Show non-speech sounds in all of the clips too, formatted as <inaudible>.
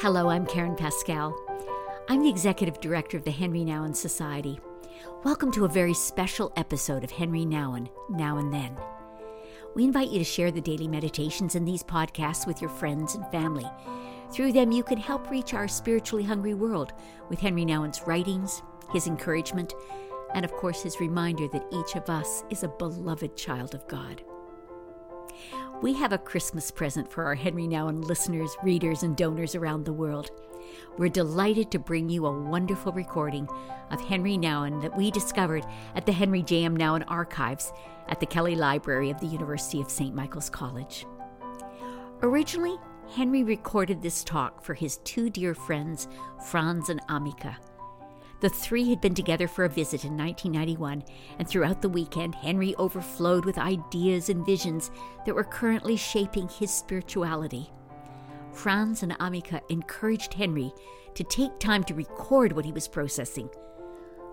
Hello, I'm Karen Pascal. I'm the executive director of the Henri Nouwen Society. Welcome to a very special episode of Henri Nouwen, Now and Then. We invite you to share the daily meditations in these podcasts with your friends and family. Through them, you can help reach our spiritually hungry world with Henri Nouwen's writings, his encouragement, and of course, his reminder that each of us is a beloved child of God. We have a Christmas present for our Henri Nouwen listeners, readers, and donors around the world. We're delighted to bring you a wonderful recording of Henri Nouwen that we discovered at the Henri J.M. Nouwen Archives at the Kelly Library of the University of St. Michael's College. Originally, Henri recorded this talk for his two dear friends, Frans and Annemieke. The three had been together for a visit in 1991, and throughout the weekend, Henri overflowed with ideas and visions that were currently shaping his spirituality. Frans and Annemieke encouraged Henri to take time to record what he was processing.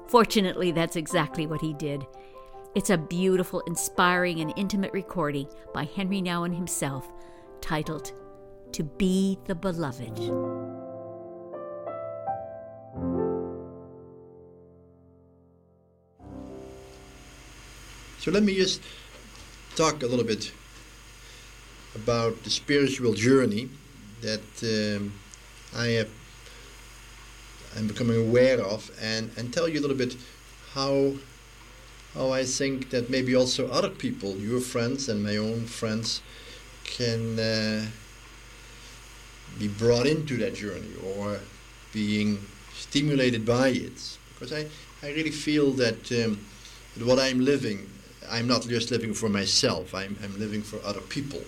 Fortunately, that's exactly what he did. It's a beautiful, inspiring, and intimate recording by Henri Nouwen himself, titled To Be the Beloved. So let me just talk a little bit about the spiritual journey that um, I have I'm becoming aware of and, and tell you a little bit how how I think that maybe also other people, your friends and my own friends, can uh, be brought into that journey or being stimulated by it. Because I, I really feel that, um, that what I'm living I'm not just living for myself, I'm, I'm living for other people.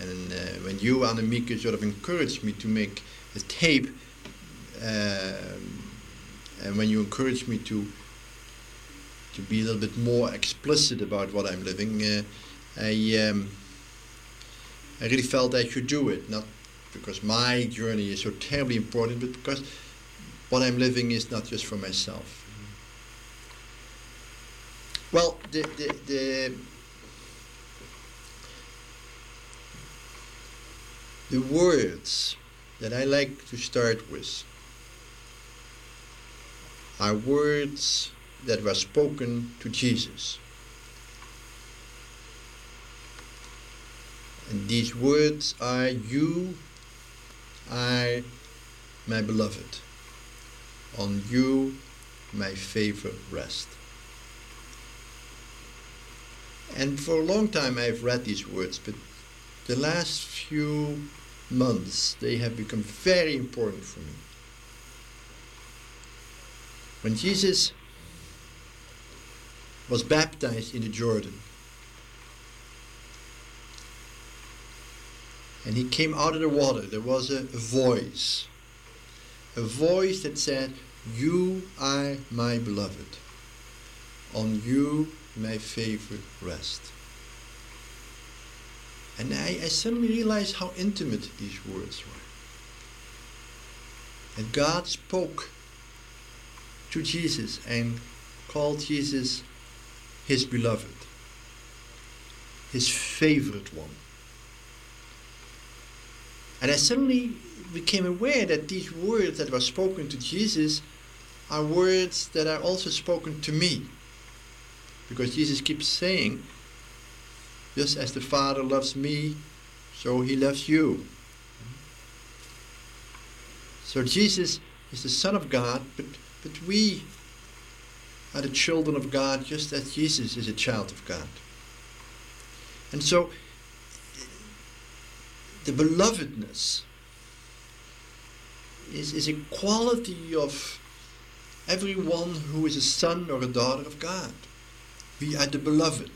And uh, when you, Annemieke, sort of encouraged me to make a tape, uh, and when you encouraged me to to be a little bit more explicit about what I'm living, uh, I um, I really felt I should do it, not because my journey is so terribly important, but because what I'm living is not just for myself. Well, the, the, the, the words that I like to start with are words that were spoken to Jesus. And these words are You are my beloved. On you my favor rest. And for a long time I've read these words, but the last few months they have become very important for me. When Jesus was baptized in the Jordan, and he came out of the water, there was a, a voice. A voice that said, You are my beloved. On you my favorite rest. And I, I suddenly realized how intimate these words were. And God spoke to Jesus and called Jesus his beloved, his favorite one. And I suddenly became aware that these words that were spoken to Jesus are words that are also spoken to me. Because Jesus keeps saying, just as the Father loves me, so he loves you. So Jesus is the Son of God, but, but we are the children of God just as Jesus is a child of God. And so the belovedness is, is a quality of everyone who is a son or a daughter of God. We are the beloved.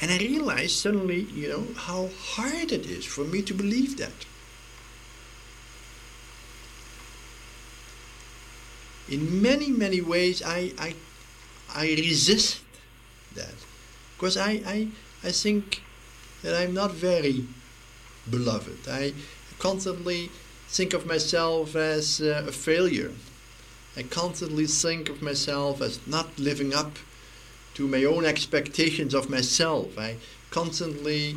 And I realized suddenly, you know, how hard it is for me to believe that. In many, many ways, I, I, I resist that. Because I, I, I think that I'm not very beloved. I constantly think of myself as uh, a failure. I constantly think of myself as not living up to my own expectations of myself. I constantly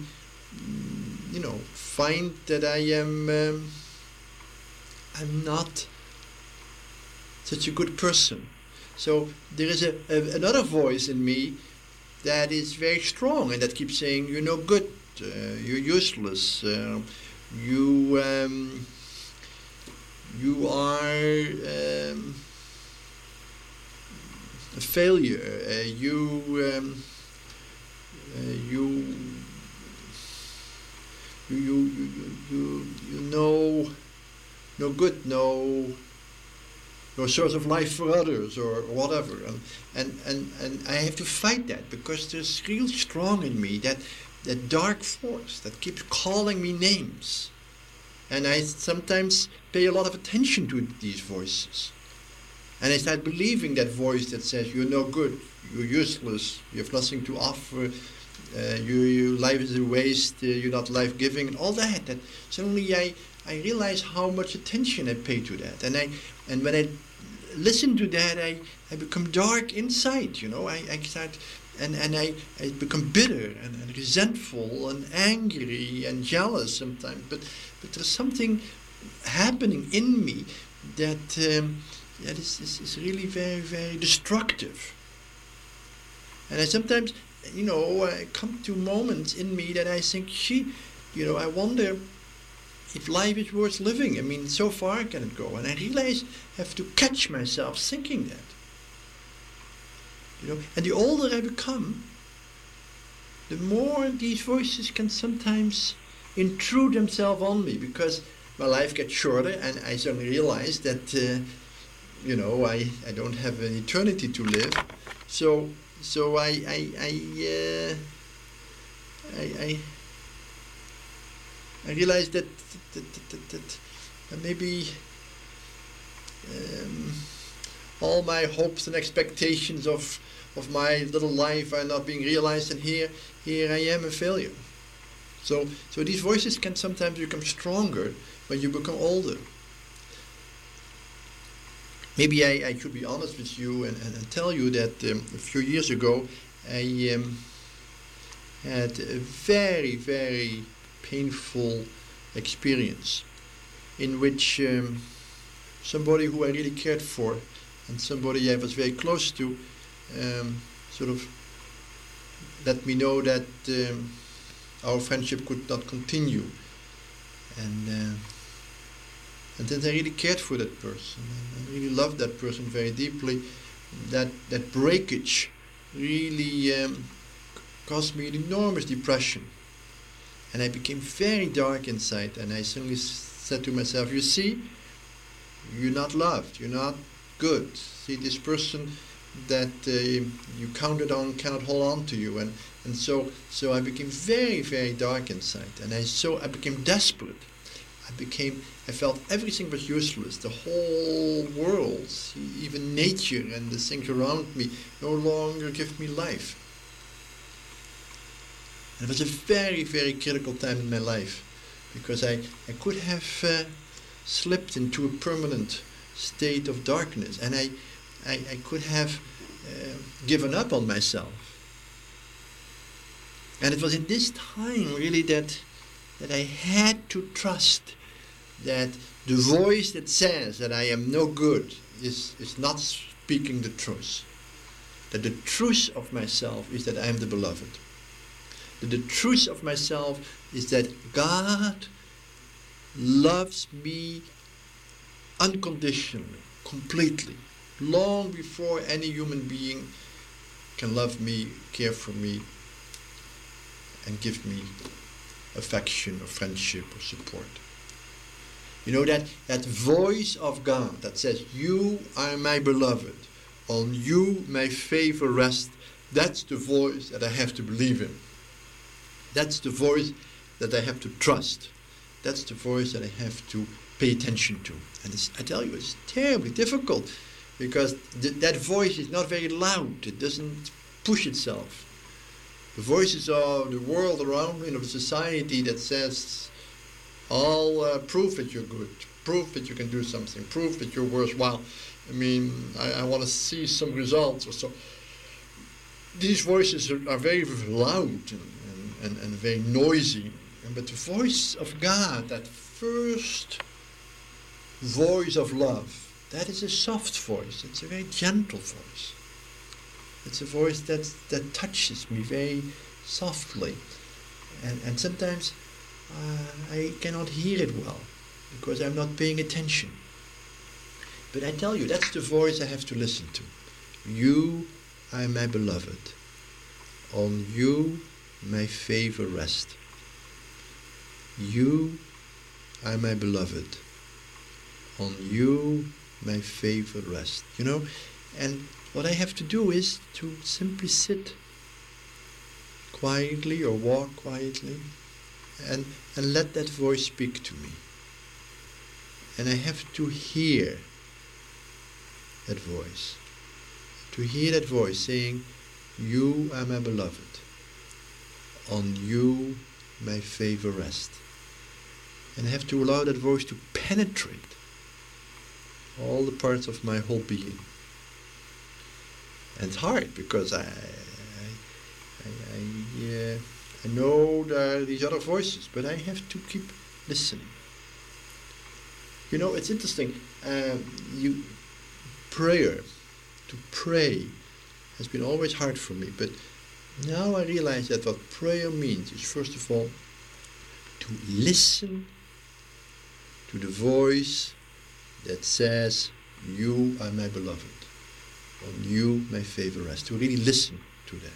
mm, you know, find that I am, um, I'm not such a good person. So there is a, a, another voice in me that is very strong and that keeps saying, you're no good, uh, you're useless, uh, you, um, you are um, failure, uh, you, um, uh, you, you, you, you, you, know no good, no no source of life for others or whatever. And, and, and, and I have to fight that because there's real strong in me that, that dark force that keeps calling me names. And I sometimes pay a lot of attention to these voices. And I start believing that voice that says, You're no good, you're useless, you have nothing to offer, uh, you, your life is a waste, uh, you're not life giving, and all that. That suddenly I, I realize how much attention I pay to that. And I and when I listen to that, I, I become dark inside, you know. I, I start, and, and I, I become bitter and, and resentful and angry and jealous sometimes. But, but there's something happening in me that, um, that is, is, really very, very destructive. And I sometimes, you know, I come to moments in me that I think, gee, you know, I wonder if life is worth living. I mean, so far can it go? And I realize I have to catch myself thinking that. You know, and the older I become, the more these voices can sometimes intrude themselves on me because my life gets shorter and I suddenly realize that, uh, you know, I, I don't have an eternity to live. So, so I, I, I, uh, I, I I realized that that, that, that, that maybe um, all my hopes and expectations of of my little life are not being realized, and here here I am a failure. So so these voices can sometimes become stronger when you become older. Maybe I, I should be honest with you and, and, and tell you that um, a few years ago I um, had a very very painful experience in which um, somebody who I really cared for and somebody I was very close to um, sort of let me know that um, our friendship could not continue. And uh, and then I really cared for that person I really loved that person very deeply. That that breakage really um, caused me an enormous depression and I became very dark inside. And I suddenly said to myself, You see, you're not loved, you're not good. See, this person that uh, you counted on cannot hold on to you. And, and so, so I became very, very dark inside. And I, so I became desperate. I became, I felt everything was useless. The whole world, even nature and the things around me, no longer give me life. And it was a very, very critical time in my life because I, I could have uh, slipped into a permanent state of darkness and I, I, I could have uh, given up on myself. And it was in this time really that, that I had to trust that the voice that says that I am no good is, is not speaking the truth. That the truth of myself is that I am the beloved That the truth of myself is that God loves me unconditionally, completely, long before any human being can love me, care for me, and give me affection or friendship or support. You know that that voice of God that says, "You are my beloved, on you my favor rests." That's the voice that I have to believe in. That's the voice that I have to trust. That's the voice that I have to pay attention to. And I tell you, it's terribly difficult because th- that voice is not very loud. It doesn't push itself. The voices of the world around me, of society that says, "I'll uh, prove that you're good, prove that you can do something, prove that you're worthwhile." I mean, I, I want to see some results or so. These voices are, are very loud and, and, and very noisy. but the voice of God, that first voice of love, that is a soft voice. It's a very gentle voice. It's a voice that that touches me very softly, and and sometimes uh, I cannot hear it well because I'm not paying attention. But I tell you, that's the voice I have to listen to. You are my beloved. On you my favor rest. You are my beloved. On you my favor rest. You know, and what I have to do is to simply sit quietly or walk quietly and, and let that voice speak to me. And I have to hear that voice. To hear that voice saying, You are my beloved. On you my favor rest. And I have to allow that voice to penetrate all the parts of my whole being. It's hard because I, I, I, I, uh, I know there are these other voices, but I have to keep listening. You know, it's interesting. Um, you prayer, to pray, has been always hard for me. But now I realize that what prayer means is first of all to listen to the voice that says, "You are my beloved." On you, my favor rests. To really listen to them.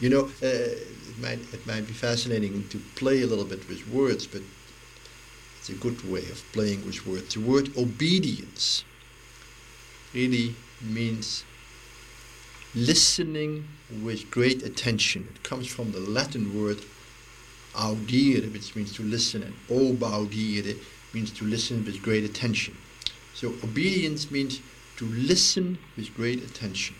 You know, uh, it might it might be fascinating to play a little bit with words, but it's a good way of playing with words. The word obedience really means listening with great attention. It comes from the Latin word audire, which means to listen, and obaudire means to listen with great attention. So obedience means to listen with great attention.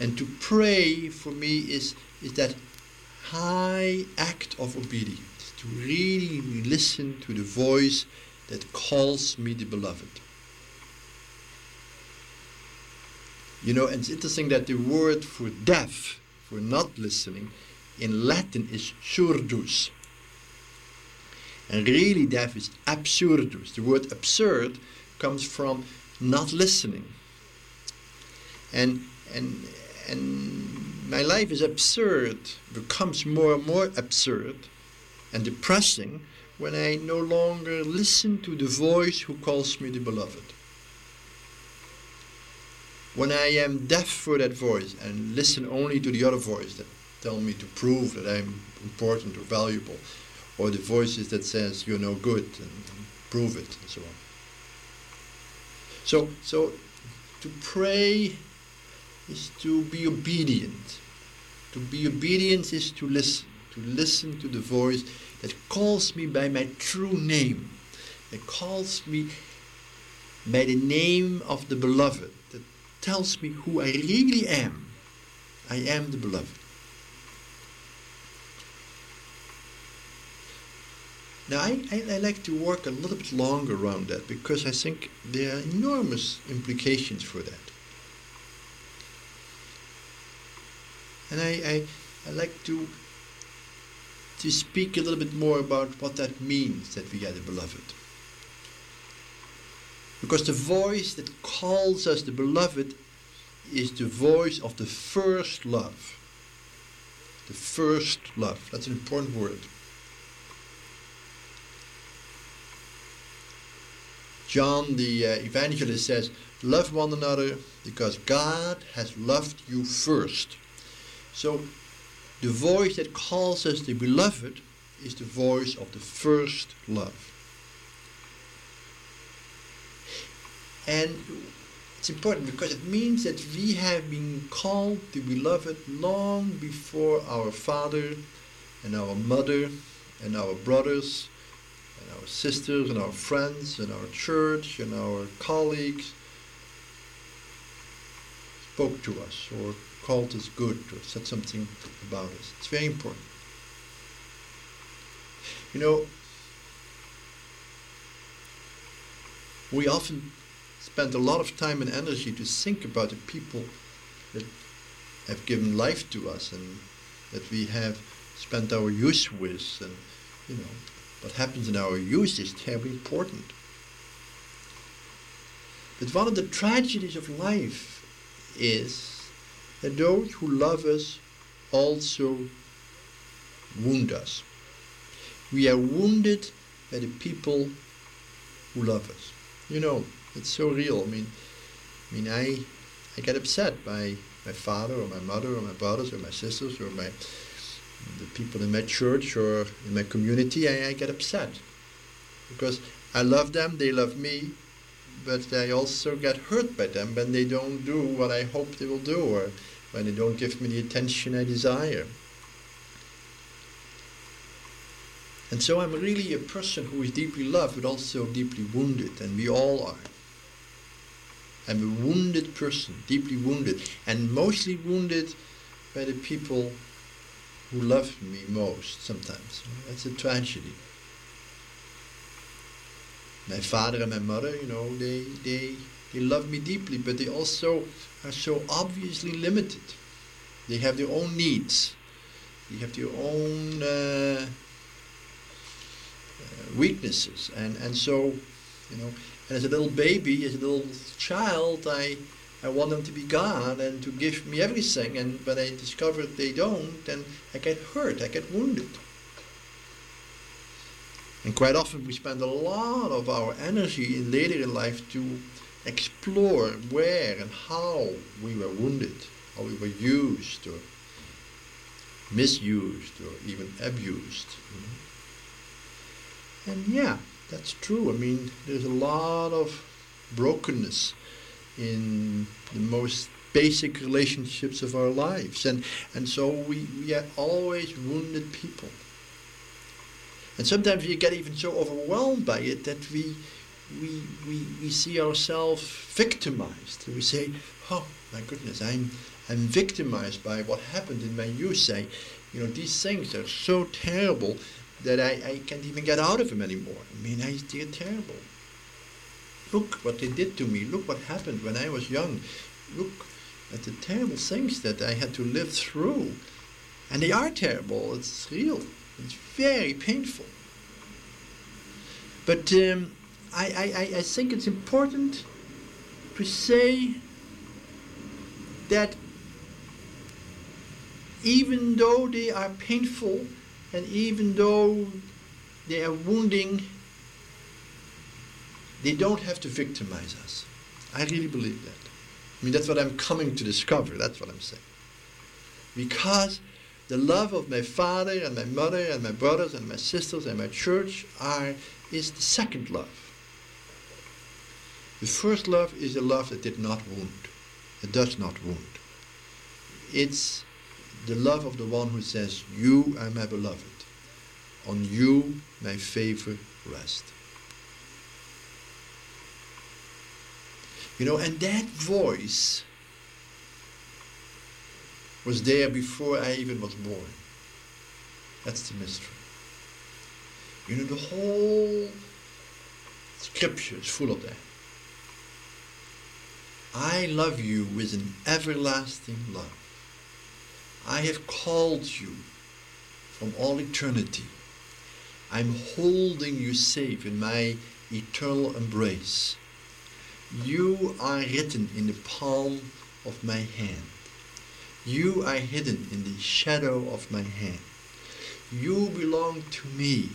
And to pray for me is, is that high act of obedience to really listen to the voice that calls me the beloved. You know, and it's interesting that the word for deaf, for not listening, in Latin is surdus. And really deaf is absurdus. The word absurd comes from not listening. And and and my life is absurd, becomes more and more absurd and depressing when I no longer listen to the voice who calls me the beloved. When I am deaf for that voice and listen only to the other voice that tell me to prove that I'm important or valuable, or the voices that says you're no good and, and prove it and so on. So so to pray is to be obedient. To be obedient is to listen, to listen to the voice that calls me by my true name, that calls me by the name of the beloved, that tells me who I really am. I am the beloved. Now, I, I, I, like to work a little bit longer around that because I think there are enormous implications for that. And I, I, I like to to speak a little bit more about what that means that we are the beloved. Because the voice that calls us the beloved is the voice of the first love. The first love. That's an important word. John the uh, evangelist says, Love one another because God has loved you first. So the voice that calls us the beloved is the voice of the first love. And it's important because it means that we have been called the beloved long before our father and our mother and our brothers our sisters and our friends and our church and our colleagues spoke to us or called us good or said something about us. It's very important. You know, we often spend a lot of time and energy to think about the people that have given life to us and that we have spent our youth with, and you know, what happens in our youth is terribly important. But one of the tragedies of life is that those who love us also wound us. We are wounded by the people who love us. You know, it's so real. I mean, I mean, I, I get upset by my father or my mother or my brothers or my sisters or my the people in my church or in my community. I, I get upset because I love them, they love me, but I also get hurt by them when they don't do what I hope they will do or when they don't give me the attention I desire. And so I'm really a person who is deeply loved but also deeply wounded, and we all are. I'm a wounded person, deeply wounded, and mostly wounded by the people who love me most sometimes. That's a tragedy. My father and my mother, you know, they, they, they love me deeply, but they also are so obviously limited. They have their own needs. They have their own uh, uh, weaknesses, and and so, you know, and as a little baby, as a little child, I I want them to be God and to give me everything. And when I discover they don't, then I get hurt, I get wounded. And quite often we spend a lot of our energy in later in life to explore where and how we were wounded, how we were used or misused or even abused. You know? And yeah, that's true. I mean, there's a lot of brokenness in the most basic relationships of our lives. And, and so we, we are always wounded people. And sometimes we get even so overwhelmed by it that we, we, we, we see ourselves victimized. We say, oh my goodness, I'm, I'm victimized by what happened in my youth. I, you know, these things are so terrible that I, I can't even get out of them anymore. I mean, I, they're terrible. Look what they did to me. Look what happened when I was young. Look at the terrible things that I had to live through. And they are terrible. It's real. It's very painful. But um, I, I, I think it's important to say that even though they are painful and even though they are wounding, they don't have to victimize us. I really believe that. I mean, that's what I'm coming to discover. That's what I'm saying. Because the love of my father and my mother and my brothers and my sisters and my church are, is the second love. The first love is a love that did not wound. It does not wound. It's the love of the one who says, You are my beloved. On you my favor rests. You know, and that voice was there before I even was born. That's the mystery. You know, the whole scripture is full of that. I love you with an everlasting love. I have called you from all eternity. I'm holding you safe in my eternal embrace. You are written in the palm of my hand. You are hidden in the shadow of my hand. You belong to me.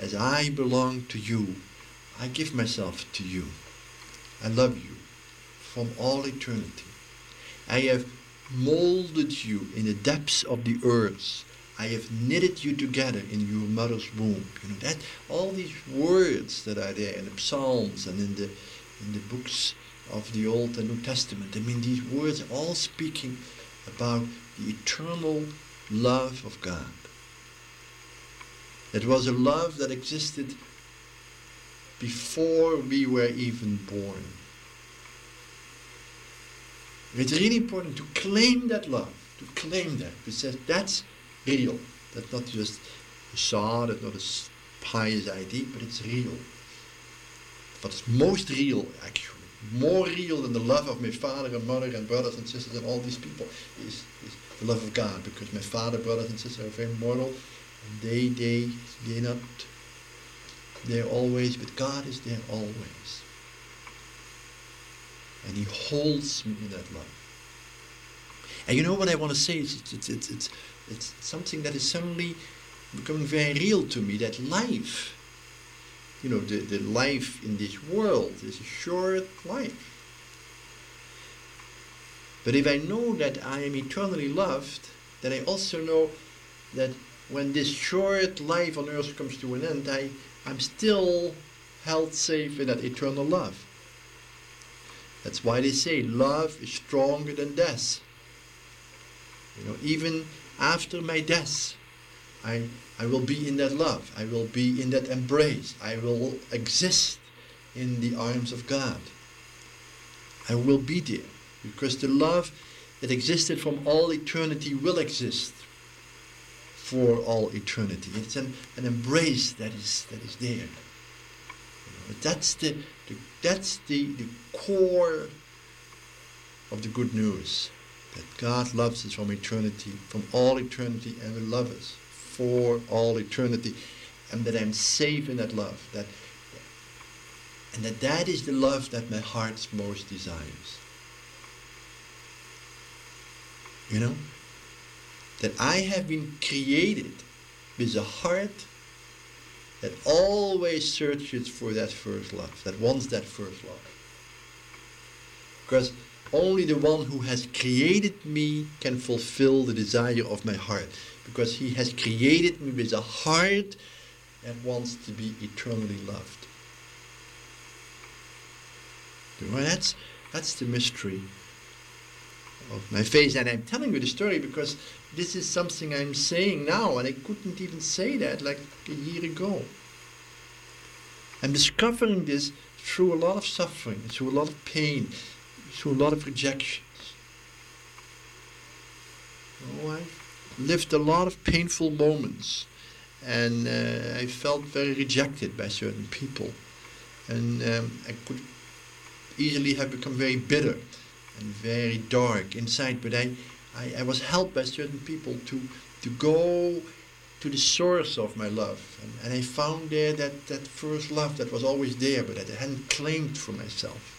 As I belong to you, I give myself to you. I love you from all eternity. I have molded you in the depths of the earth. I have knitted you together in your mother's womb. You know that all these words that are there in the Psalms and in the in the books of the Old and New Testament. I mean these words are all speaking about the eternal love of God. It was a love that existed before we were even born. It's really important to claim that love, to claim that, because that's real. That's not just a saw, that's not a pious idea, but it's real. What's most real, actually, more real than the love of my father and mother and brothers and sisters and all these people, is, is the love of God, because my father, brothers and sisters are very mortal, and they, they, they're not there always, but God is there always. And He holds me in that love. And you know what I want to say? It's, it's, it's, it's, it's something that is suddenly becoming very real to me that life, you know, the, the life in this world is a short life. But if I know that I am eternally loved, then I also know that when this short life on earth comes to an end, I, I'm still held safe in that eternal love. That's why they say love is stronger than death. You know, even after my death, I, I will be in that love. I will be in that embrace. I will exist in the arms of God. I will be there because the love that existed from all eternity will exist for all eternity. It's an, an embrace that is that is there. That's the, the that's the, the core of the good news that God loves us from eternity, from all eternity, and will love us for all eternity, and that I'm safe in that love. That and that that is the love that my heart most desires. You know? That I have been created with a heart that always searches for that first love, that wants that first love. Because only the one who has created me can fulfill the desire of my heart. Because he has created me with a heart and wants to be eternally loved. Well, that's, that's the mystery of my faith. And I'm telling you the story because this is something I'm saying now, and I couldn't even say that like a year ago. I'm discovering this through a lot of suffering, through a lot of pain, through a lot of rejections. Oh, I've lived a lot of painful moments, and uh, I felt very rejected by certain people, and um, I could easily have become very bitter and very dark inside. But I, I, I was helped by certain people to to go to the source of my love, and, and I found there that that first love that was always there, but that I hadn't claimed for myself.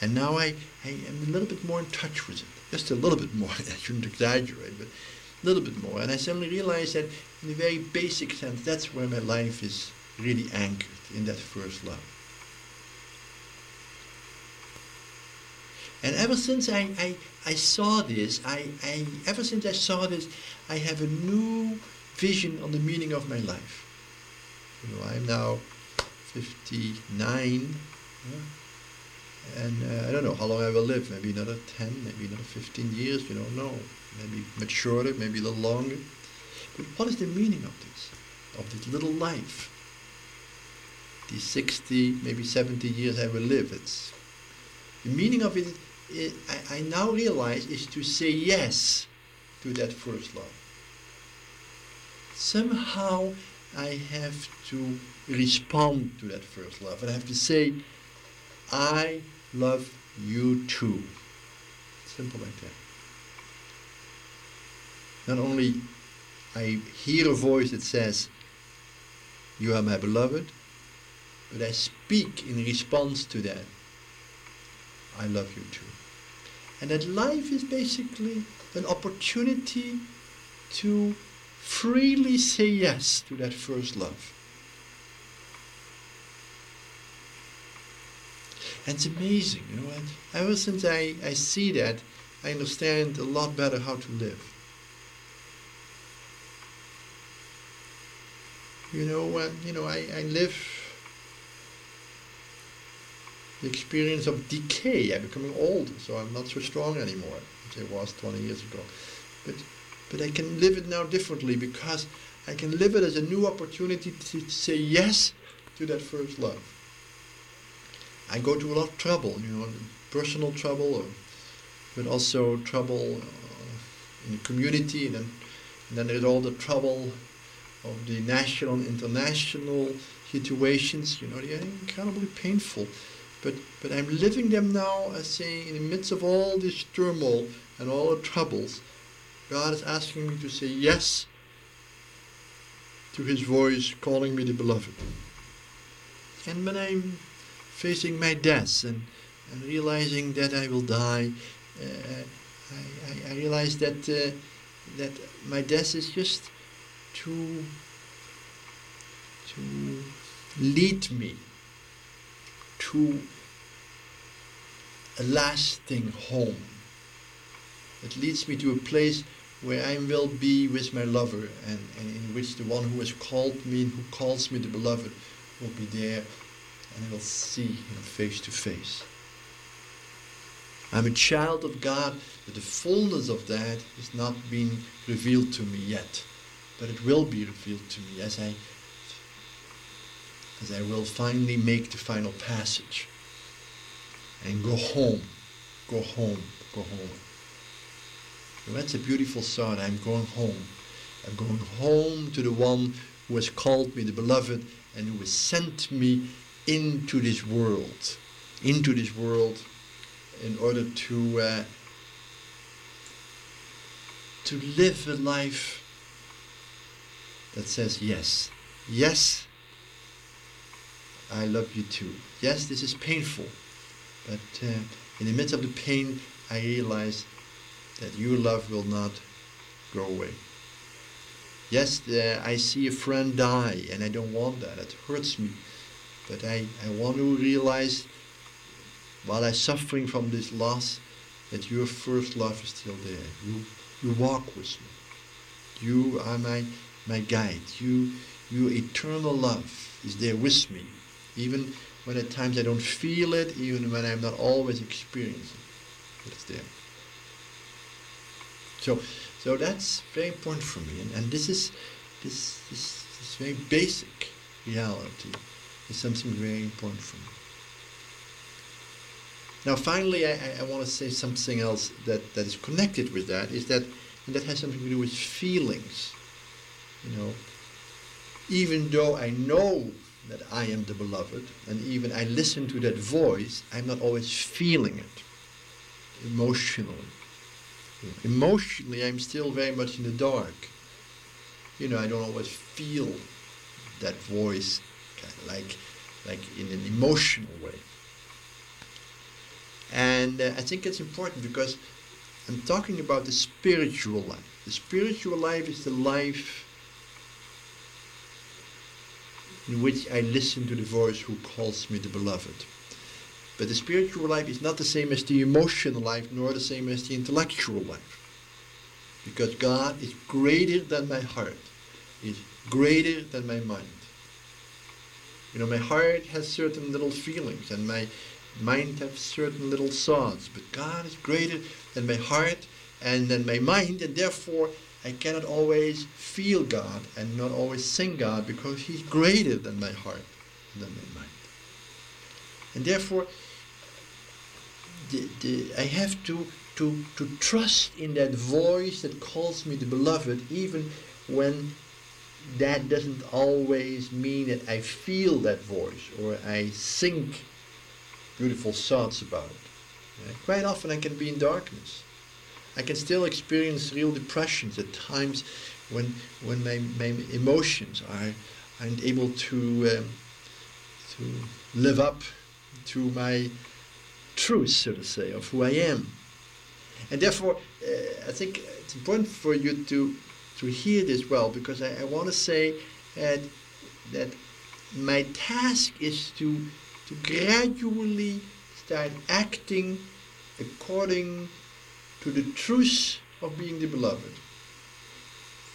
And now I, I am a little bit more in touch with it, just a little bit more. <laughs> I shouldn't exaggerate, but a little bit more. And I suddenly realized that, in a very basic sense, that's where my life is really anchored in that first love. And ever since I, I, I saw this, I, I, ever since I saw this, I have a new vision on the meaning of my life. You know, I'm now 59, yeah? And uh, I don't know how long I will live. Maybe another 10, maybe another 15 years. You don't know. Maybe much shorter, maybe a little longer. But what is the meaning of this, of this little life? These 60, maybe 70 years I will live. It's the meaning of it it, I, I now realize is to say yes to that first love. Somehow I have to respond to that first love. And I have to say, I love you too. Simple like that. Not only I hear a voice that says, You are my beloved, but I speak in response to that. I love you too. And that life is basically an opportunity to freely say yes to that first love. It's amazing, you know. Ever since I, I see that, I understand a lot better how to live. You know, when you know, I, I live the experience of decay. I'm becoming old, so I'm not so strong anymore as I was 20 years ago. But, but I can live it now differently because I can live it as a new opportunity to say yes to that first love. I go to a lot of trouble, you know, personal trouble, or, but also trouble uh, in the community, and then, and then there's all the trouble of the national and international situations. You know, they're incredibly painful. But, but I'm living them now as saying, in the midst of all this turmoil and all the troubles, God is asking me to say yes to His voice calling me the beloved. And when I'm facing my death and, and realizing that I will die, uh, I, I, I, realize that uh, that my death is just to to lead me to a lasting home. It leads me to a place where I will be with my lover and, and in which the one who has called me and who calls me the beloved will be there and I will see him face to face. I'm a child of God, but the fullness of that is not being revealed to me yet. But it will be revealed to me as I as I will finally make the final passage and go home, go home, go home. And that's a beautiful thought. I'm going home. I'm going home to the one who has called me the beloved and who has sent me into this world, into this world in order to uh, to live a life that says yes, yes, I love you too. Yes, this is painful, but uh, in the midst of the pain, I realize that your love will not go away. Yes, uh, I see a friend die, and I don't want that. It hurts me. But I, I want to realize, while I'm suffering from this loss, that your first love is still there. You, you walk with me. You are my, my guide. You, your eternal love is there with me even when at times I don't feel it, even when I'm not always experiencing it. It's there. So, so that's very important for me, and, and this is this, this this very basic reality is something very important for me. Now, finally, I, I, want to say something else that, that is connected with that is that, and that has something to do with feelings. You know, even though I know that I am the beloved, and even I listen to that voice, I'm not always feeling it emotionally. Emotionally, I'm still very much in the dark. You know, I don't always feel that voice like, like in an emotional way. And uh, I think it's important because I'm talking about the spiritual life. The spiritual life is the life in which I listen to the voice who calls me the beloved. But the spiritual life is not the same as the emotional life, nor the same as the intellectual life. Because God is greater than my heart, is greater than my mind. You know, my heart has certain little feelings, and my mind has certain little thoughts, but God is greater than my heart and than my mind, and therefore I cannot always feel God and not always sing God because He's greater than my heart, and than my mind. And therefore, the, the, I have to, to, to trust in that voice that calls me the beloved, even when that doesn't always mean that I feel that voice or I think beautiful thoughts about it. Quite often I can be in darkness I can still experience real depressions at times when when my, my emotions are aren't able to um, to live up to my truth, so to say, of who I am. And therefore, uh, I think it's important for you to to hear this well, because I, I want to say that that my task is to to gradually start acting according to the truth of being the beloved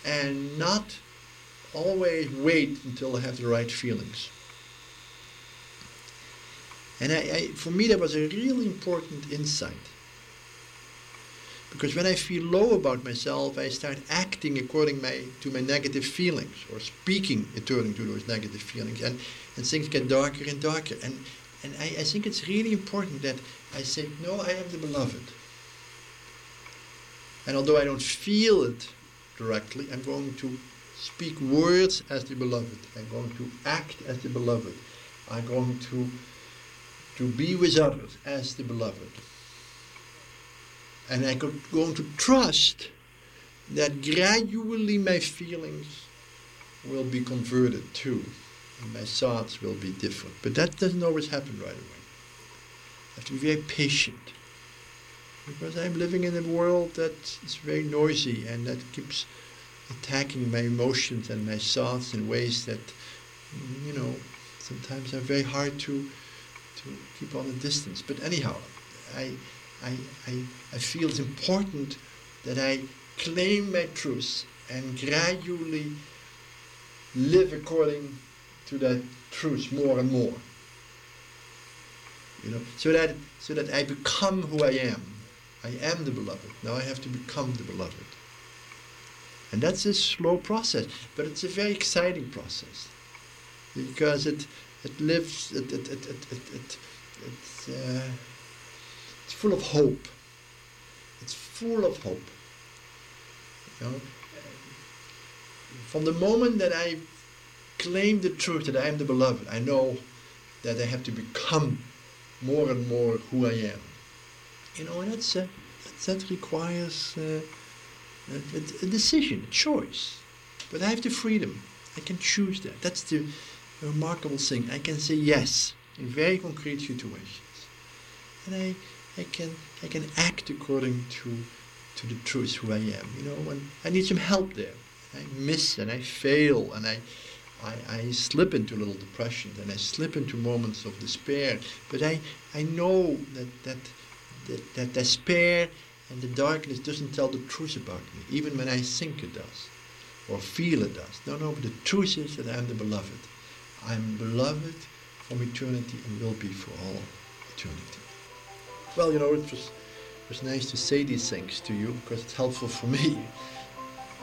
and not always wait until I have the right feelings. And I, I, for me, that was a really important insight. Because when I feel low about myself, I start acting according my, to my negative feelings or speaking according to those negative feelings. And, and things get darker and darker. And, and I, I think it's really important that I say, No, I am the beloved. And although I don't feel it directly, I'm going to speak words as the beloved. I'm going to act as the beloved. I'm going to, to be with others as the beloved. And I'm going to trust that gradually my feelings will be converted too, and my thoughts will be different. But that doesn't always happen right away. I have to be very patient because I'm living in a world that is very noisy and that keeps attacking my emotions and my thoughts in ways that, you know, sometimes are very hard to to keep on a distance. But anyhow, I, I, I, I feel it's important that I claim my truth and gradually live according to that truth more and more. You know, so that so that I become who I am. I am the beloved. Now I have to become the beloved. And that's a slow process, but it's a very exciting process because it it lives it it it it, it, it it's uh, it's full of hope. It's full of hope. You know, from the moment that I claim the truth that I am the beloved, I know that I have to become more and more who I am. You know, and that's, uh, that, that requires uh, a, a, decision, a choice. But I have the freedom. I can choose that. That's the remarkable thing. I can say yes in very concrete situations. And I, I can I can act according to to the truth who I am. You know, when I need some help there. I miss and I fail and I, I, I slip into little depression and I slip into moments of despair. But I, I know that, that, that, that despair and the darkness doesn't tell the truth about me, even when I think it does or feel it does. No, no, but the truth is that I am the beloved. I'm beloved from eternity and will be for all eternity. Well, you know, it was, it was nice to say these things to you because it's helpful for me.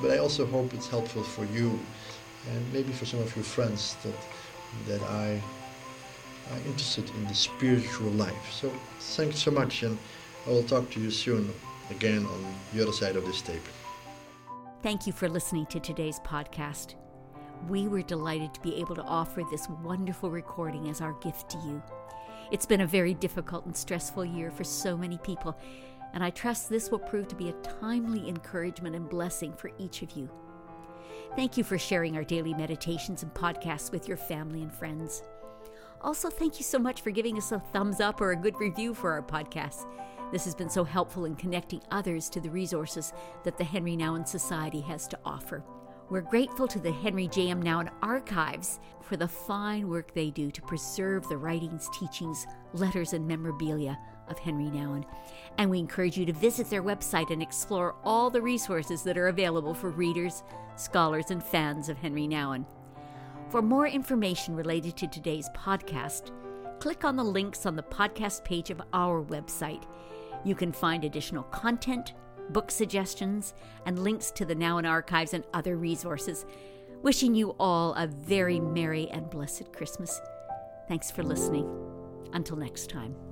But I also hope it's helpful for you and maybe for some of your friends that, that I are interested in the spiritual life. So thanks so much and I will talk to you soon again on the other side of this tape. Thank you for listening to today's podcast. We were delighted to be able to offer this wonderful recording as our gift to you. It's been a very difficult and stressful year for so many people, and I trust this will prove to be a timely encouragement and blessing for each of you. Thank you for sharing our daily meditations and podcasts with your family and friends. Also, thank you so much for giving us a thumbs up or a good review for our podcast. This has been so helpful in connecting others to the resources that the Henri Nouwen Society has to offer. We're grateful to the Henri J.M. Nouwen Archives for the fine work they do to preserve the writings, teachings, letters, and memorabilia of Henri Nouwen. And we encourage you to visit their website and explore all the resources that are available for readers, scholars, and fans of Henri Nouwen. For more information related to today's podcast, click on the links on the podcast page of our website. You can find additional content, book suggestions, and links to the Nouwen Archives and other resources. Wishing you all a very merry and blessed Christmas. Thanks for listening. Until next time.